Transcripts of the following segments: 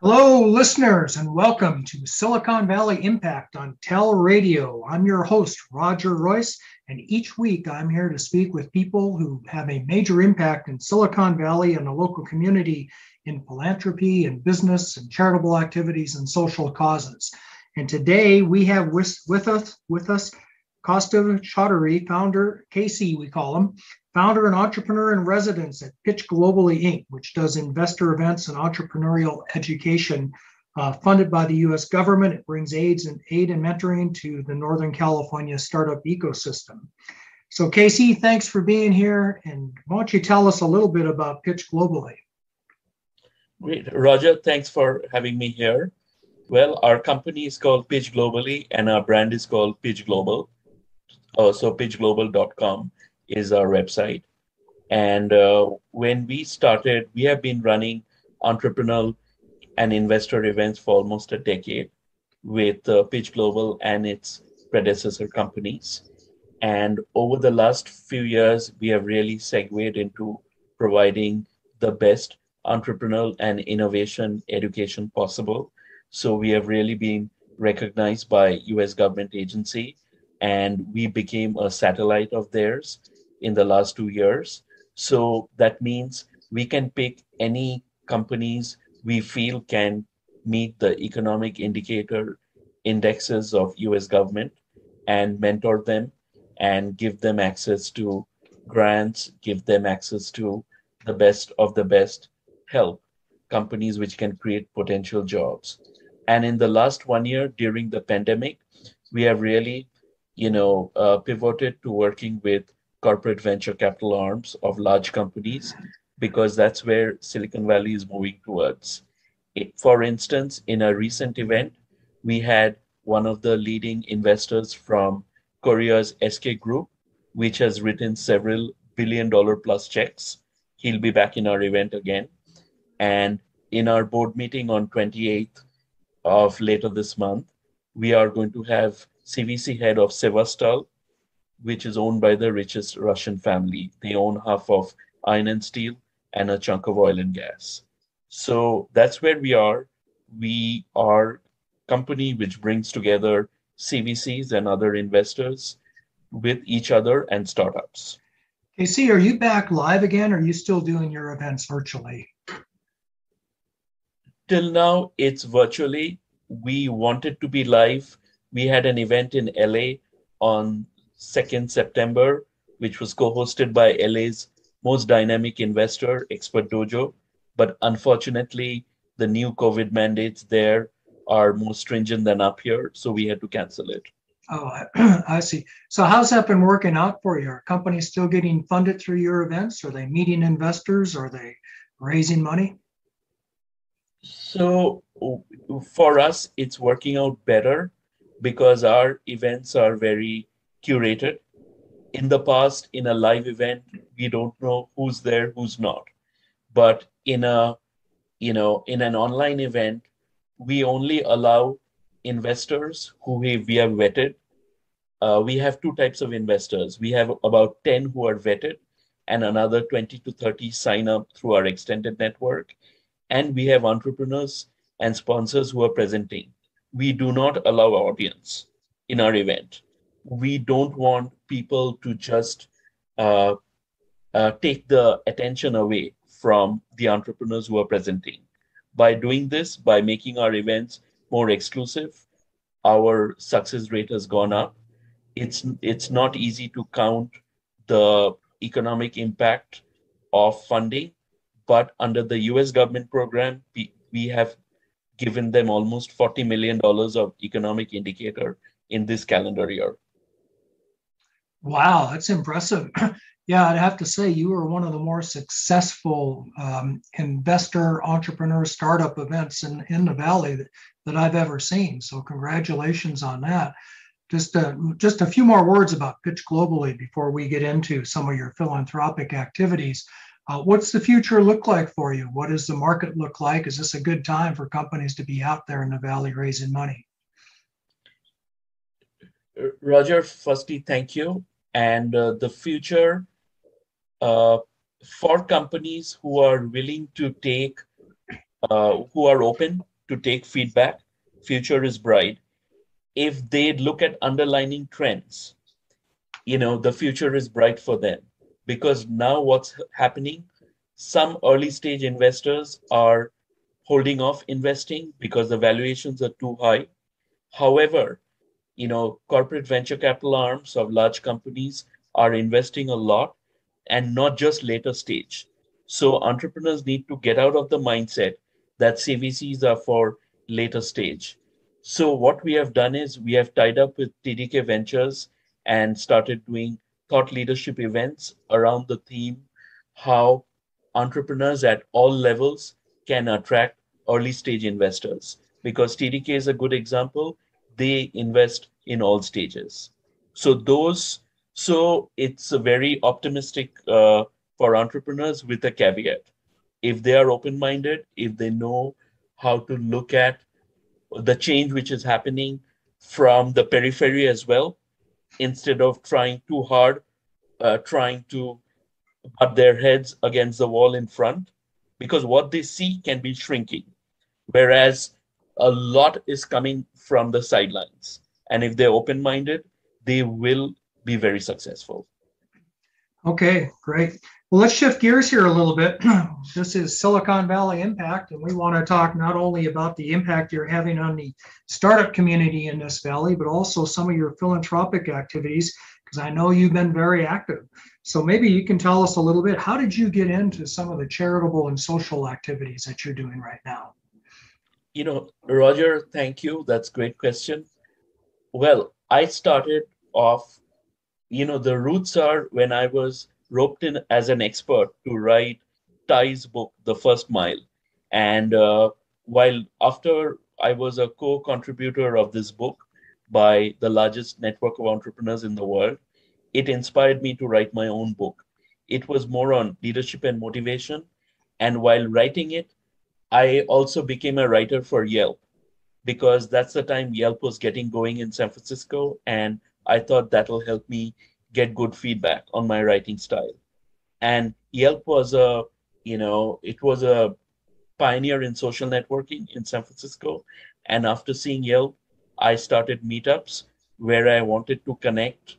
Hello, listeners, and welcome to Silicon Valley Impact on Tel Radio. I'm your host, Roger Royce, and each week I'm here to speak with people who have a major impact in Silicon Valley and the local community in philanthropy and business and charitable activities and social causes. And today we have with, with us with us Kaustav Chowdhury, founder, KC we call him, founder and entrepreneur in residence at Pitch Globally Inc., which does investor events and entrepreneurial education uh, funded by the US government. It brings aids and aid and mentoring to the Northern California startup ecosystem. So, Casey, thanks for being here. And why don't you tell us a little bit about Pitch Globally? Great. Roger, thanks for having me here. Well, our company is called Pitch Globally, and our brand is called Pitch Global. Uh, so, pitchglobal.com is our website. And uh, when we started, we have been running entrepreneurial and investor events for almost a decade with uh, Pitch Global and its predecessor companies. And over the last few years, we have really segued into providing the best entrepreneurial and innovation education possible. So we have really been recognized by US government agency and we became a satellite of theirs in the last two years. So that means we can pick any companies we feel can meet the economic indicator indexes of US government and mentor them and give them access to grants, give them access to the best of the best help companies which can create potential jobs. And in the last one year during the pandemic, we have really, you know, uh, pivoted to working with corporate venture capital arms of large companies because that's where Silicon Valley is moving towards. It, for instance, in a recent event, we had one of the leading investors from Korea's SK Group, which has written several billion dollar plus checks. He'll be back in our event again. And in our board meeting on 28th of later this month, we are going to have CVC head of Severstal, which is owned by the richest Russian family. They own half of iron and steel and a chunk of oil and gas. So that's where we are. We are company which brings together CVCs and other investors with each other and startups. KC, are you back live again? Or are you still doing your events virtually? Till now, it's virtually. We wanted to be live. We had an event in LA on 2nd September, which was co hosted by LA's most dynamic investor, Expert Dojo. But unfortunately, the new COVID mandates there are more stringent than up here, so we had to cancel it. Oh, I see. So, how's that been working out for you? Are companies still getting funded through your events? Are they meeting investors? Are they raising money? So, for us, it's working out better because our events are very curated. In the past, in a live event, we don't know who's there, who's not. But in a, you know, in an online event, we only allow investors who we, we have vetted. Uh, we have two types of investors. We have about 10 who are vetted and another 20 to 30 sign up through our extended network. And we have entrepreneurs and sponsors who are presenting. We do not allow audience in our event we don't want people to just uh, uh, take the attention away from the entrepreneurs who are presenting. By doing this, by making our events more exclusive, our success rate has gone up. It's it's not easy to count the economic impact of funding, but under the U.S. government program, we, we have given them almost $40 million of economic indicator in this calendar year. Wow, that's impressive. yeah, I'd have to say you were one of the more successful um, investor, entrepreneur, startup events in, in the Valley that, that I've ever seen. So congratulations on that. Just a, just a few more words about Pitch Globally before we get into some of your philanthropic activities. Uh, what's the future look like for you? What does the market look like? Is this a good time for companies to be out there in the Valley raising money? Roger, firstly, thank you and uh, the future uh, for companies who are willing to take uh, who are open to take feedback, future is bright. If they look at underlining trends, you know, the future is bright for them because now what's happening? Some early stage investors are holding off investing because the valuations are too high. However, you know, corporate venture capital arms of large companies are investing a lot and not just later stage. So entrepreneurs need to get out of the mindset that CVCs are for later stage. So what we have done is we have tied up with TDK Ventures and started doing thought leadership events around the theme how entrepreneurs at all levels can attract early stage investors because TDK is a good example. They invest in all stages. So those, so it's a very optimistic uh, for entrepreneurs with a caveat. If they are open-minded, if they know how to look at the change which is happening from the periphery as well, instead of trying too hard, uh, trying to butt their heads against the wall in front, because what they see can be shrinking whereas a lot is coming from the sidelines. And if they're open minded, they will be very successful. Okay, great. Well, let's shift gears here a little bit. this is Silicon Valley Impact, and we want to talk not only about the impact you're having on the startup community in this valley, but also some of your philanthropic activities, because I know you've been very active. So maybe you can tell us a little bit how did you get into some of the charitable and social activities that you're doing right now? you know, Roger, thank you. That's great question. Well, I started off, you know, the roots are when I was roped in as an expert to write TiE's book, The First Mile. And uh, while after I was a co-contributor of this book by the largest network of entrepreneurs in the world, it inspired me to write my own book. It was more on leadership and motivation. And while writing it, I also became a writer for Yelp because that's the time Yelp was getting going in San Francisco. And I thought that'll help me get good feedback on my writing style. And Yelp was a, you know, it was a pioneer in social networking in San Francisco. And after seeing Yelp, I started meetups where I wanted to connect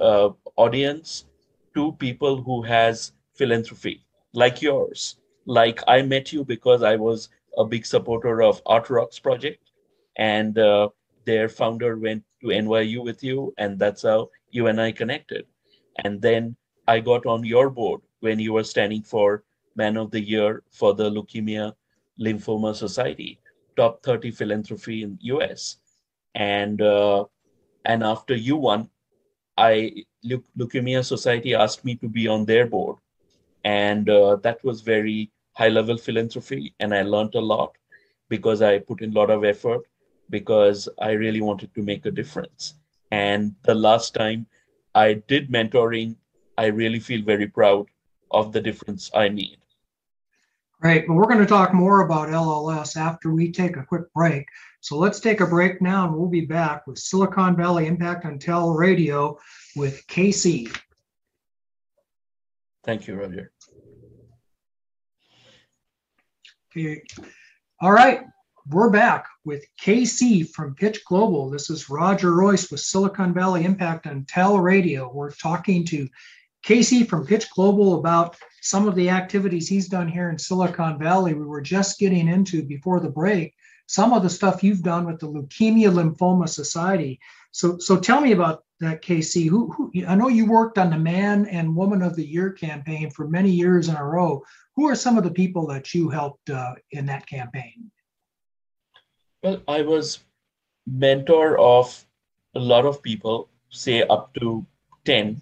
uh, audience to people who has philanthropy like yours like I met you because I was a big supporter of Art Rocks project, and uh, their founder went to NYU with you, and that's how you and I connected. And then I got on your board when you were standing for Man of the Year for the Leukemia Lymphoma Society, top 30 philanthropy in US. And uh, and after you won, I Leukemia Society asked me to be on their board, and uh, that was very high level philanthropy and I learned a lot because I put in a lot of effort because I really wanted to make a difference. And the last time I did mentoring, I really feel very proud of the difference I made. Great. Well, we're going to talk more about LLS after we take a quick break. So let's take a break now and we'll be back with Silicon Valley Impact on Tel Radio with KC. Thank you, Roger. Okay. All right. We're back with KC from Pitch Global. This is Roger Royce with Silicon Valley Impact on Tel Radio. We're talking to KC from Pitch Global about some of the activities he's done here in Silicon Valley. We were just getting into before the break some of the stuff you've done with the Leukemia Lymphoma Society. So, so tell me about that, KC. Who, who I know you worked on the Man and Woman of the Year campaign for many years in a row. Who are some of the people that you helped uh, in that campaign? Well, I was mentor of a lot of people, say up to 10,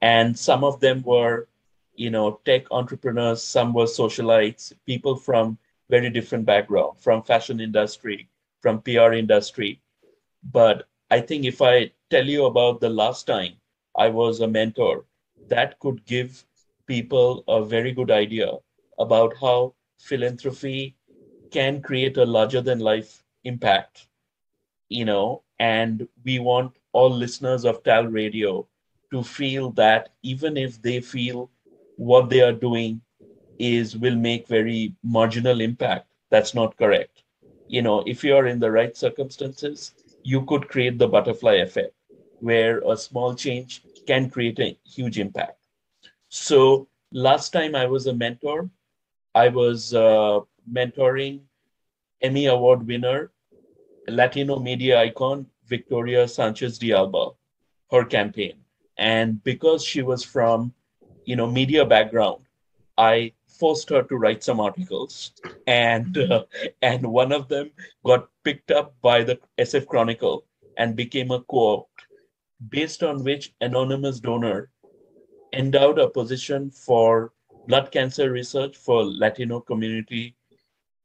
and some of them were, you know, tech entrepreneurs, some were socialites, people from very different background, from fashion industry, from PR industry. But I think if I tell you about the last time I was a mentor, that could give people a very good idea about how philanthropy can create a larger than life impact you know and we want all listeners of tal radio to feel that even if they feel what they are doing is will make very marginal impact That's not correct. You know, if you are in the right circumstances, you could create the butterfly effect where a small change can create a huge impact. So last time I was a mentor, I was uh, mentoring Emmy Award winner, Latino media icon Victoria Sanchez de Alba, her campaign. And because she was from, you know, media background, I forced her to write some articles, and uh, and one of them got picked up by the SF Chronicle and became a quote, based on which anonymous donor endowed a position for blood cancer research for Latino community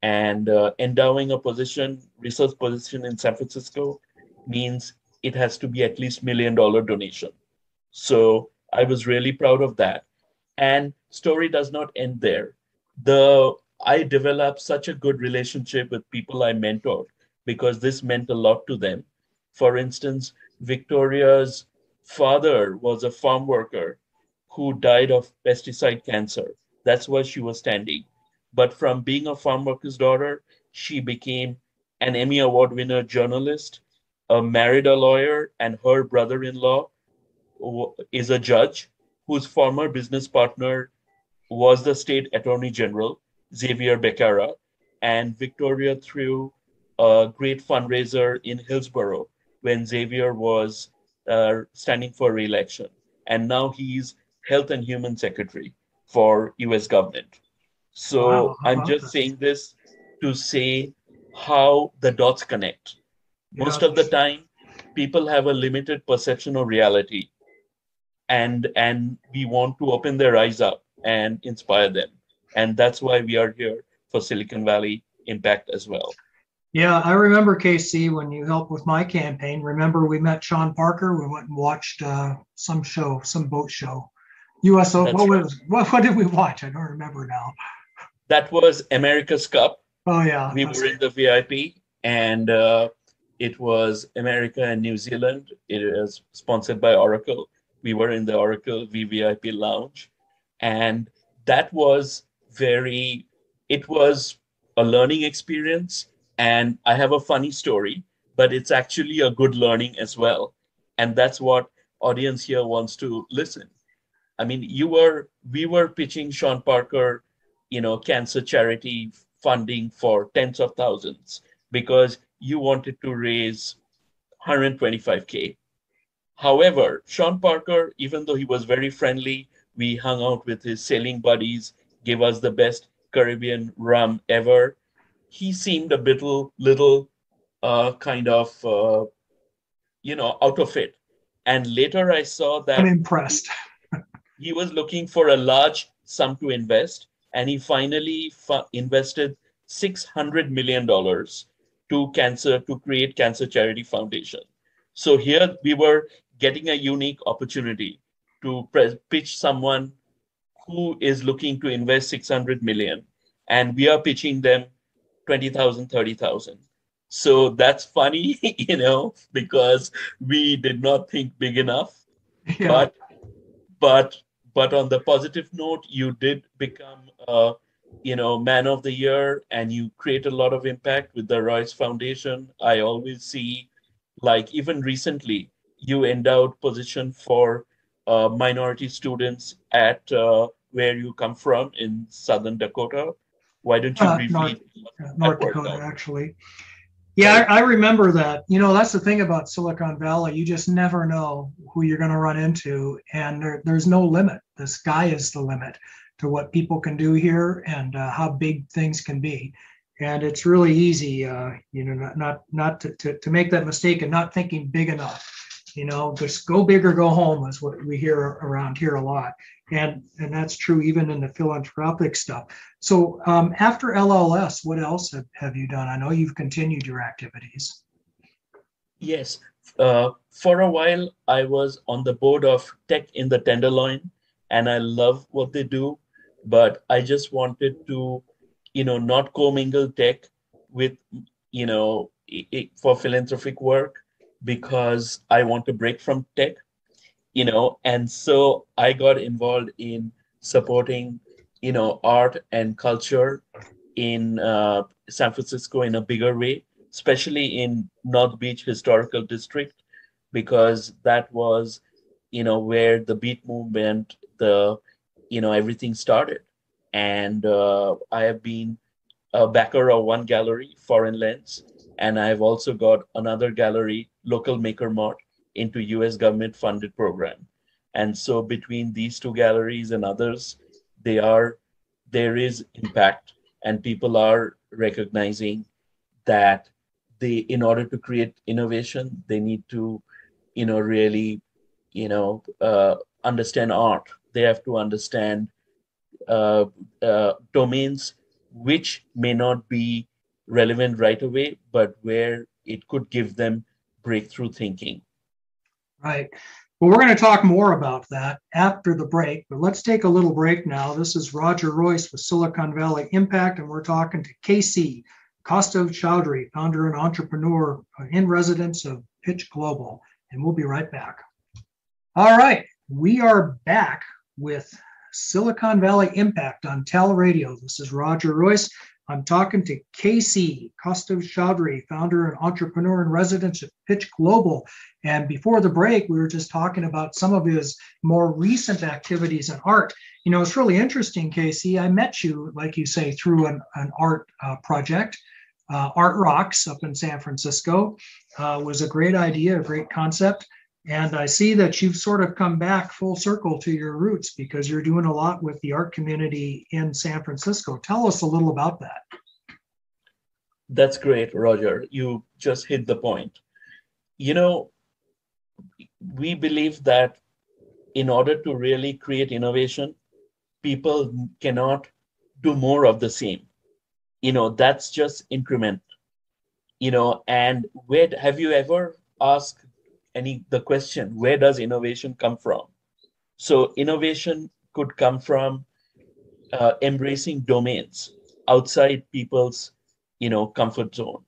and uh, endowing a position, research position in San Francisco means it has to be at least million dollar donation. So I was really proud of that. And story does not end there. The I developed such a good relationship with people I mentored because this meant a lot to them. For instance, Victoria's father was a farm worker who died of pesticide cancer. That's why she was standing. But from being a farm worker's daughter, she became an Emmy Award winner journalist, a married a lawyer, and her brother in law is a judge whose former business partner was the state attorney general, Xavier Becerra, and Victoria threw a great fundraiser in Hillsborough when Xavier was uh, standing for re-election. And now he's health and human secretary for US government. So wow, I'm just that? saying this to say how the dots connect. Yeah. Most of the time, people have a limited perception of reality and and we want to open their eyes up and inspire them and that's why we are here for silicon valley impact as well yeah i remember kc when you helped with my campaign remember we met sean parker we went and watched uh, some show some boat show uso that's what right. was what, what did we watch i don't remember now that was america's cup oh yeah we were in the vip and uh, it was america and new zealand it is sponsored by oracle we were in the Oracle VVIP lounge. And that was very, it was a learning experience. And I have a funny story, but it's actually a good learning as well. And that's what audience here wants to listen. I mean, you were, we were pitching Sean Parker, you know, cancer charity funding for tens of thousands because you wanted to raise 125K However, Sean Parker, even though he was very friendly, we hung out with his sailing buddies, gave us the best Caribbean rum ever. He seemed a little, little uh, kind of, uh, you know, out of it. And later I saw that. I'm impressed. he was looking for a large sum to invest, and he finally fu- invested $600 million to cancer, to create Cancer Charity Foundation. So here we were getting a unique opportunity to pre- pitch someone who is looking to invest 600 million and we are pitching them 20,000 30,000 so that's funny you know because we did not think big enough yeah. but but but on the positive note you did become a you know man of the year and you create a lot of impact with the royce foundation i always see like even recently you endowed position for uh, minority students at uh, where you come from in Southern Dakota. Why don't you uh, briefly? North, North Dakota, actually. Yeah, I, I, remember that. You know, that's the thing about Silicon Valley. You just never know who you're going to run into, and there, there's no limit. The sky is the limit to what people can do here and uh, how big things can be. And it's really easy, uh, you know, not not not to, to, to make that mistake and not thinking big enough you know just go big or go home is what we hear around here a lot and and that's true even in the philanthropic stuff. So um, after lls what else have, have you done? I know you've continued your activities. Yes. Uh, for a while i was on the board of tech in the tenderloin and i love what they do but i just wanted to you know not commingle tech with you know for philanthropic work because I want to break from tech, you know, and so I got involved in supporting, you know, art and culture in uh, San Francisco in a bigger way, especially in North Beach Historical District, because that was, you know, where the beat movement, the, you know, everything started. And uh, I have been a backer of one gallery, Foreign Lens, and I've also got another gallery, Local Maker Mart, into US government funded program. And so between these two galleries and others, they are there is impact. And people are recognizing that they in order to create innovation they need to you know really you know uh, understand art. They have to understand uh, uh, domains which may not be relevant right away but where it could give them breakthrough thinking right well, we're going to talk more about that after the break, but let's take a little break now. This is Roger Royce with Silicon Valley Impact, and we're talking to Casey Kaustav Chowdhury, founder and entrepreneur uh, in residence of Pitch Global, and we'll be right back. All right, we are back with Silicon Valley Impact on Tel Radio. This is Roger Royce. I'm talking to KC Kaustav Chowdhury, founder and entrepreneur in residence at Pitch Global. And before the break, we were just talking about some of his more recent activities in art. You know, it's really interesting, Casey. I met you, like you say, through an, an art uh, project. Uh, art Rocks up in San Francisco uh, was a great idea, a great concept. And I see that you've sort of come back full circle to your roots because you're doing a lot with the art community in San Francisco. Tell us a little about that. That's great, Roger. You just hit the point. You know, we believe that in order to really create innovation, people cannot do more of the same. You know, that's just increment. You know, and where have you ever asked any the question where does innovation come from? So innovation could come from uh, embracing domains outside people's you know comfort zone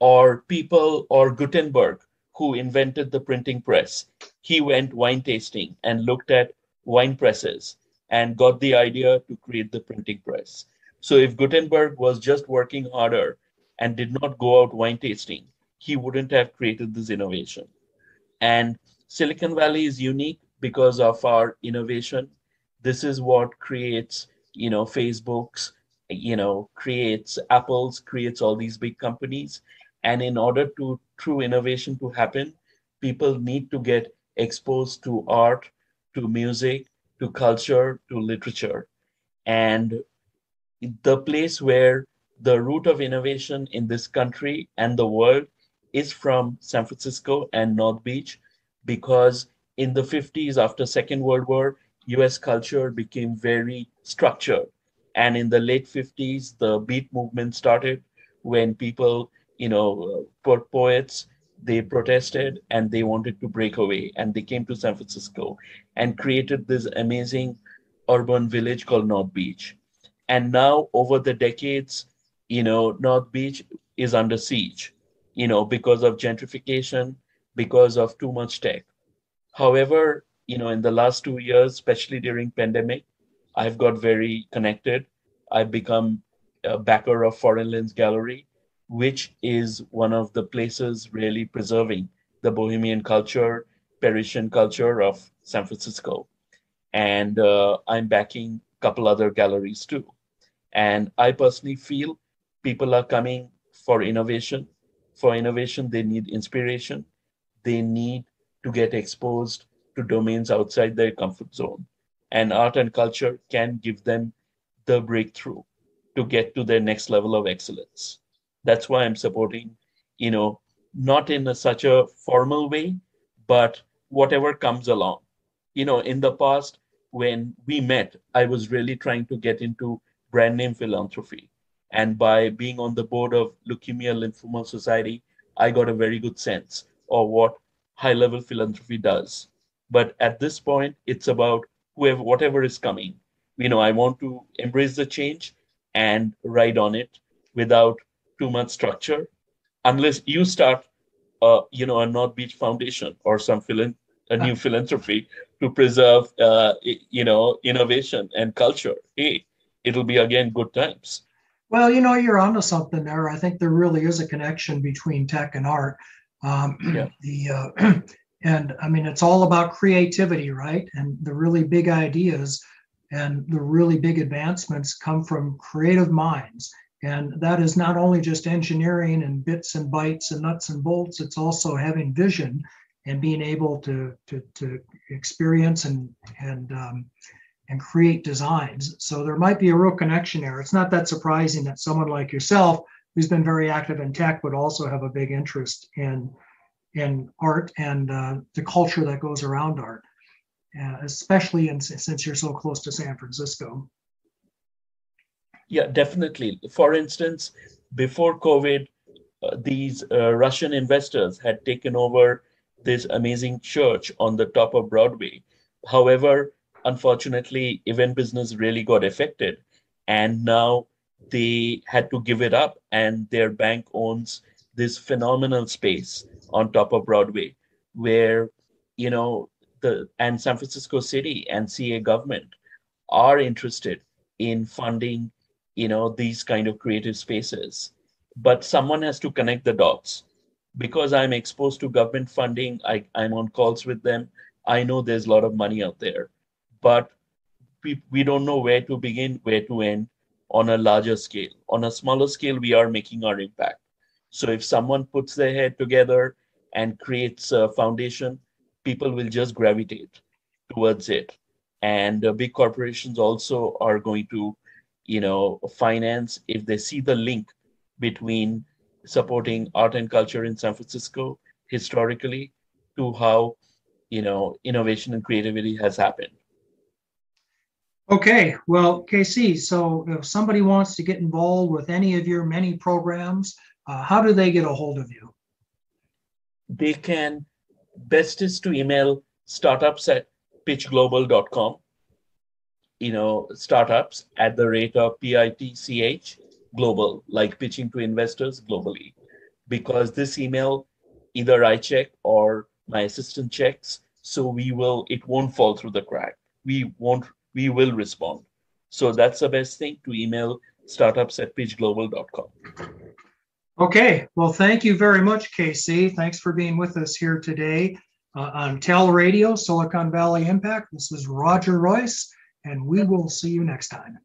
or people or gutenberg who invented the printing press. He went wine tasting and looked at wine presses and got the idea to create the printing press. So if gutenberg was just working harder and did not go out wine tasting he wouldn't have created this innovation and Silicon Valley is unique because of our innovation. This is what creates, you know, Facebook's, you know, creates Apple's, creates all these big companies. And in order to true innovation to happen, people need to get exposed to art, to music, to culture, to literature. And the place where the root of innovation in this country and the world is from San Francisco and North Beach because in the 50s after Second World War, US culture became very structured. And in the late 50s, the beat movement started when people, you know, uh, poets, they protested and they wanted to break away. And they came to San Francisco and created this amazing urban village called North Beach. And now, over the decades, you know, North Beach is under siege you know, because of gentrification, because of too much tech. However, you know, in the last two years, especially during pandemic, I've got very connected. I've become a backer of Foreign Lens Gallery, which is one of the places really preserving the Bohemian culture, Parisian culture of San Francisco. And uh, I'm backing a couple other galleries too. And I personally feel people are coming for innovation for innovation, they need inspiration. They need to get exposed to domains outside their comfort zone. And art and culture can give them the breakthrough to get to their next level of excellence. That's why I'm supporting, you know, not in a, such a formal way, but whatever comes along. You know, in the past, when we met, I was really trying to get into brand name philanthropy. And by being on the board of Leukemia Lymphoma Society, I got a very good sense of what high level philanthropy does. But at this point, it's about whoever, whatever is coming. You know, I want to embrace the change and ride on it without too much structure, unless you start, uh, you know, a North Beach Foundation or some philan- a new philanthropy to preserve, uh, you know, innovation and culture. Hey, it'll be again good times. Well, you know, you're onto something there. I think there really is a connection between tech and art. Um, Yeah. The uh, and I mean, it's all about creativity, right? And the really big ideas and the really big advancements come from creative minds. And that is not only just engineering and bits and bytes and nuts and bolts. It's also having vision and being able to to, to experience and and um, and create designs. So there might be a real connection there. It's not that surprising that someone like yourself, who's been very active in tech, would also have a big interest in in art and uh, the culture that goes around art, uh, especially in, since you're so close to San Francisco. Yeah, definitely. For instance, before COVID, uh, these uh, Russian investors had taken over this amazing church on the top of Broadway. However, unfortunately, event business really got affected, and now they had to give it up, and their bank owns this phenomenal space on top of Broadway, where you know the and San Francisco City and CA government are interested in funding you know these kind of creative spaces. But someone has to connect the dots. Because i'm exposed to government funding I, i'm on calls with them. I know there's a lot of money out there but we, we don't know where to begin where to end on a larger scale. On a smaller scale we are making our impact. So if someone puts their head together and creates a foundation people will just gravitate towards it. And uh, big corporations also are going to you know finance if they see the link between supporting art and culture in san francisco historically to how you know innovation and creativity has happened Okay, well, KC, so if somebody wants to get involved with any of your many programs, uh, how do they get a hold of you? they can best is to email startups at pitchglobal.com you know startups at the rate of pitch global like pitching to investors globally. Because this email either i check or my assistant checks so we will it won't fall through the crack. We won't we will respond so that's the best thing to email startups at pitchglobal.com Okay, well, thank you very much, KC. Thanks for being with us here today uh, on Tel Radio, Silicon Valley Impact. This is Roger Royce, and we will see you next time.